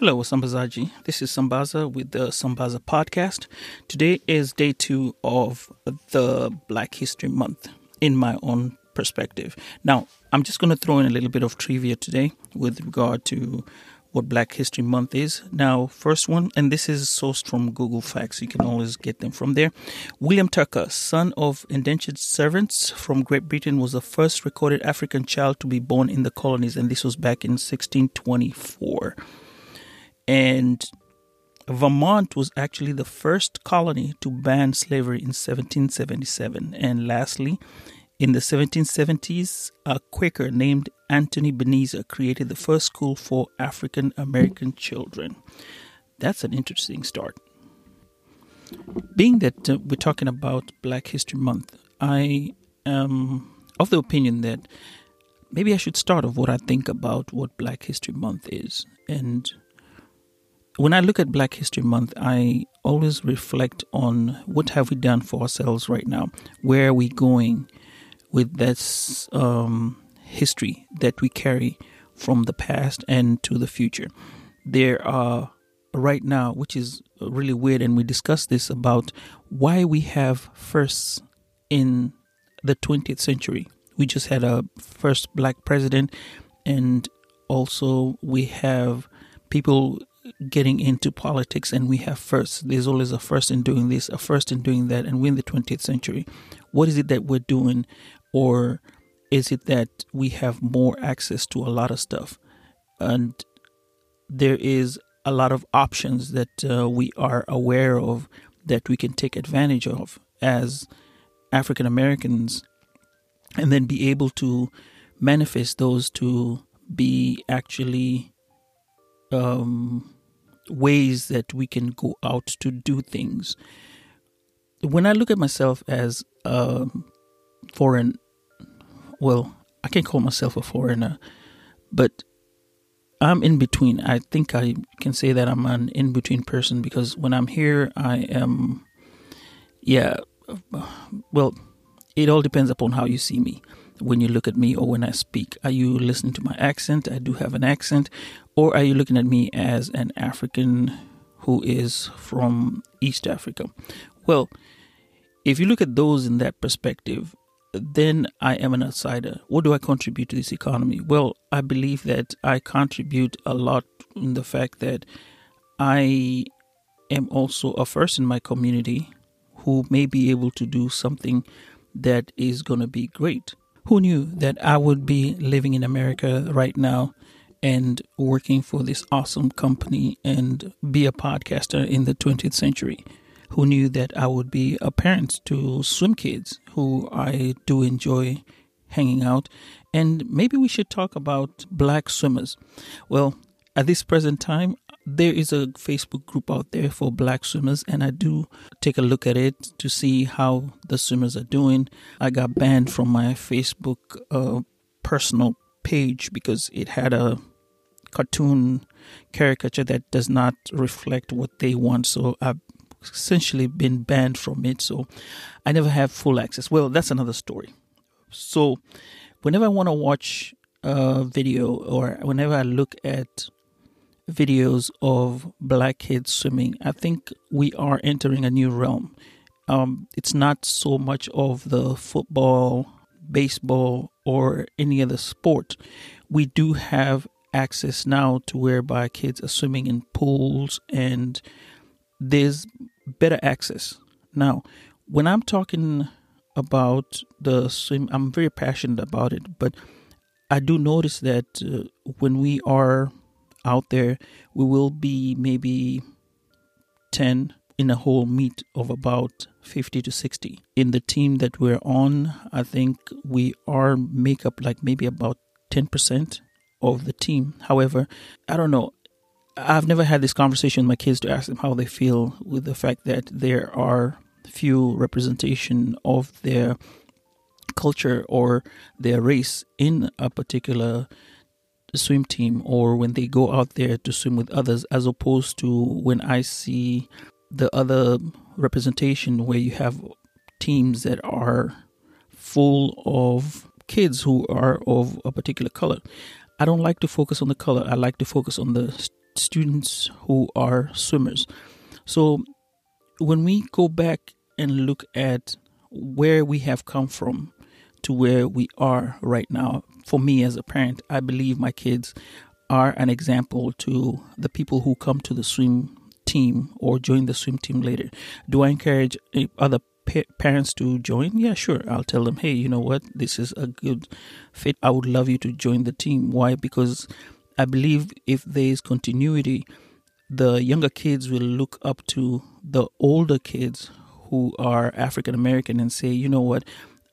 Hello, Sambazaji. This is Sambaza with the Sambaza podcast. Today is day two of the Black History Month in my own perspective. Now, I'm just going to throw in a little bit of trivia today with regard to what Black History Month is. Now, first one, and this is sourced from Google Facts. You can always get them from there. William Tucker, son of indentured servants from Great Britain, was the first recorded African child to be born in the colonies, and this was back in 1624. And Vermont was actually the first colony to ban slavery in 1777. And lastly, in the 1770s, a Quaker named Anthony Benezet created the first school for African American children. That's an interesting start. Being that uh, we're talking about Black History Month, I am of the opinion that maybe I should start off what I think about what Black History Month is. And when I look at Black History Month, I always reflect on what have we done for ourselves right now? Where are we going with this um, history that we carry from the past and to the future? There are right now, which is really weird, and we discussed this about why we have firsts in the 20th century. We just had a first black president, and also we have people getting into politics and we have first there's always a first in doing this a first in doing that and we're in the 20th century. What is it that we're doing or is it that we have more access to a lot of stuff? And there is a lot of options that uh, we are aware of that we can take advantage of as african americans and then be able to manifest those to be actually um, ways that we can go out to do things. When I look at myself as a foreign, well, I can't call myself a foreigner, but I'm in between. I think I can say that I'm an in between person because when I'm here, I am, yeah, well, it all depends upon how you see me when you look at me or when I speak? Are you listening to my accent? I do have an accent. Or are you looking at me as an African who is from East Africa? Well, if you look at those in that perspective, then I am an outsider. What do I contribute to this economy? Well, I believe that I contribute a lot in the fact that I am also a first in my community who may be able to do something that is going to be great. Who knew that I would be living in America right now and working for this awesome company and be a podcaster in the 20th century? Who knew that I would be a parent to swim kids who I do enjoy hanging out? And maybe we should talk about black swimmers. Well, at this present time, there is a Facebook group out there for black swimmers, and I do take a look at it to see how the swimmers are doing. I got banned from my Facebook uh, personal page because it had a cartoon caricature that does not reflect what they want. So I've essentially been banned from it. So I never have full access. Well, that's another story. So whenever I want to watch a video or whenever I look at videos of black kids swimming, I think we are entering a new realm. Um, it's not so much of the football, baseball, or any other sport. We do have access now to whereby kids are swimming in pools and there's better access. Now, when I'm talking about the swim, I'm very passionate about it, but I do notice that uh, when we are out there, we will be maybe 10 in a whole meet of about 50 to 60. In the team that we're on, I think we are make up like maybe about 10% of the team. However, I don't know. I've never had this conversation with my kids to ask them how they feel with the fact that there are few representation of their culture or their race in a particular swim team or when they go out there to swim with others as opposed to when I see the other representation where you have teams that are full of kids who are of a particular color. I don't like to focus on the color. I like to focus on the students who are swimmers. So when we go back and look at where we have come from to where we are right now, for me as a parent, I believe my kids are an example to the people who come to the swim team or join the swim team later. Do I encourage eh, other pa- parents to join? Yeah, sure. I'll tell them, hey, you know what? This is a good fit. I would love you to join the team. Why? Because I believe if there is continuity, the younger kids will look up to the older kids who are African American and say, you know what?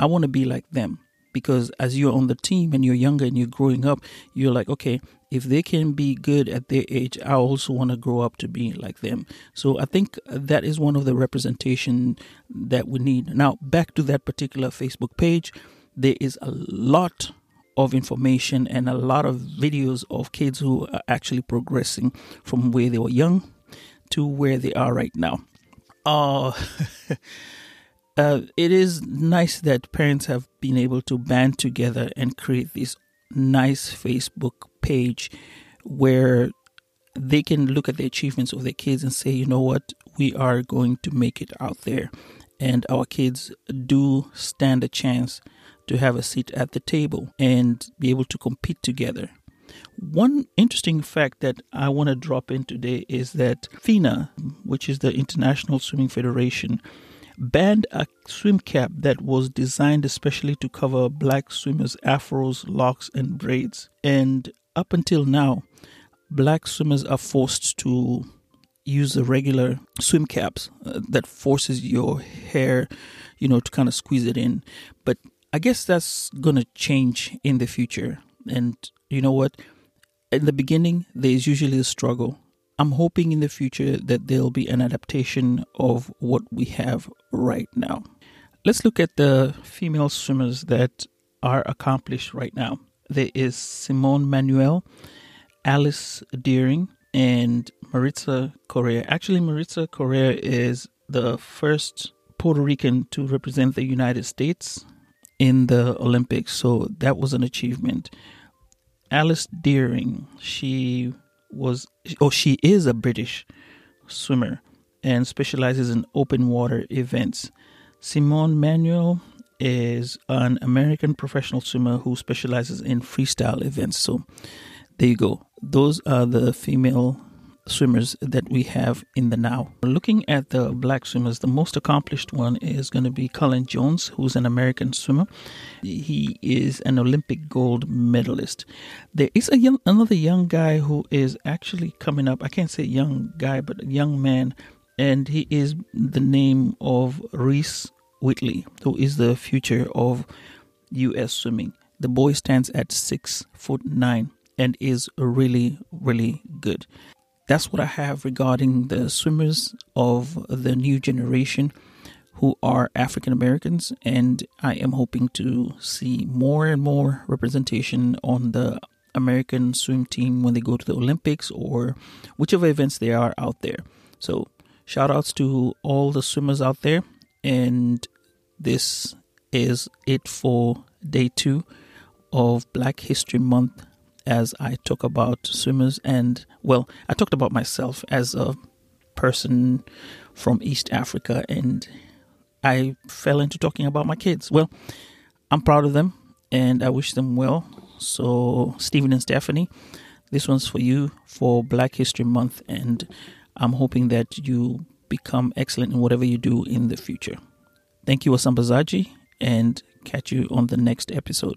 I want to be like them because as you're on the team and you're younger and you're growing up, you're like, okay, if they can be good at their age, I also want to grow up to be like them. So I think that is one of the representation that we need. Now, back to that particular Facebook page, there is a lot of information and a lot of videos of kids who are actually progressing from where they were young to where they are right now. Oh, uh, it is nice that parents have been able to band together and create this nice Facebook page where they can look at the achievements of their kids and say, you know what, we are going to make it out there. And our kids do stand a chance to have a seat at the table and be able to compete together. One interesting fact that I want to drop in today is that FINA, which is the International Swimming Federation, banned a swim cap that was designed especially to cover black swimmers' afros, locks, and braids. And up until now, black swimmers are forced to use the regular swim caps uh, that forces your hair, you know, to kind of squeeze it in. But I guess that's going to change in the future. And you know what? In the beginning, there's usually a struggle. I'm hoping in the future that there'll be an adaptation of what we have right now. Let's look at the female swimmers that are accomplished right now. There is Simone Manuel, Alice Dearing, and Maritza Correia. Actually, Maritza Correia is the first Puerto Rican to represent the United States in the Olympics, so that was an achievement. Alice Dearing, she was oh she is a British swimmer and specializes in open water events. Simone Manuel is an American professional swimmer who specializes in freestyle events. So there you go. Those are the female swimmers that we have in the now. Looking at the black swimmers, the most accomplished one is going to be Cullen Jones, who's an American swimmer. He is an Olympic gold medalist. There is a young, another young guy who is actually coming up. I can't say young guy, but a young man, and he is the name of Reese Whitley, who is the future of U.S. swimming. The boy stands at six foot nine and is really, really good that's what I have regarding the swimmers of the new generation who are African Americans, and I am hoping to see more and more representation on the American swim team when they go to the Olympics or whichever events they are out there. So, shout outs to all the swimmers out there, and this is it for day two of Black History Month as I talk about swimmers and, well, I talked about myself as a person from East Africa and I fell into talking about my kids. Well, I'm proud of them and I wish them well. So, Stephen and Stephanie, this one's for you for Black History Month, and I'm hoping that you become excellent in whatever you do in the future. Thank you, Asambazaji, and catch you on the next episode.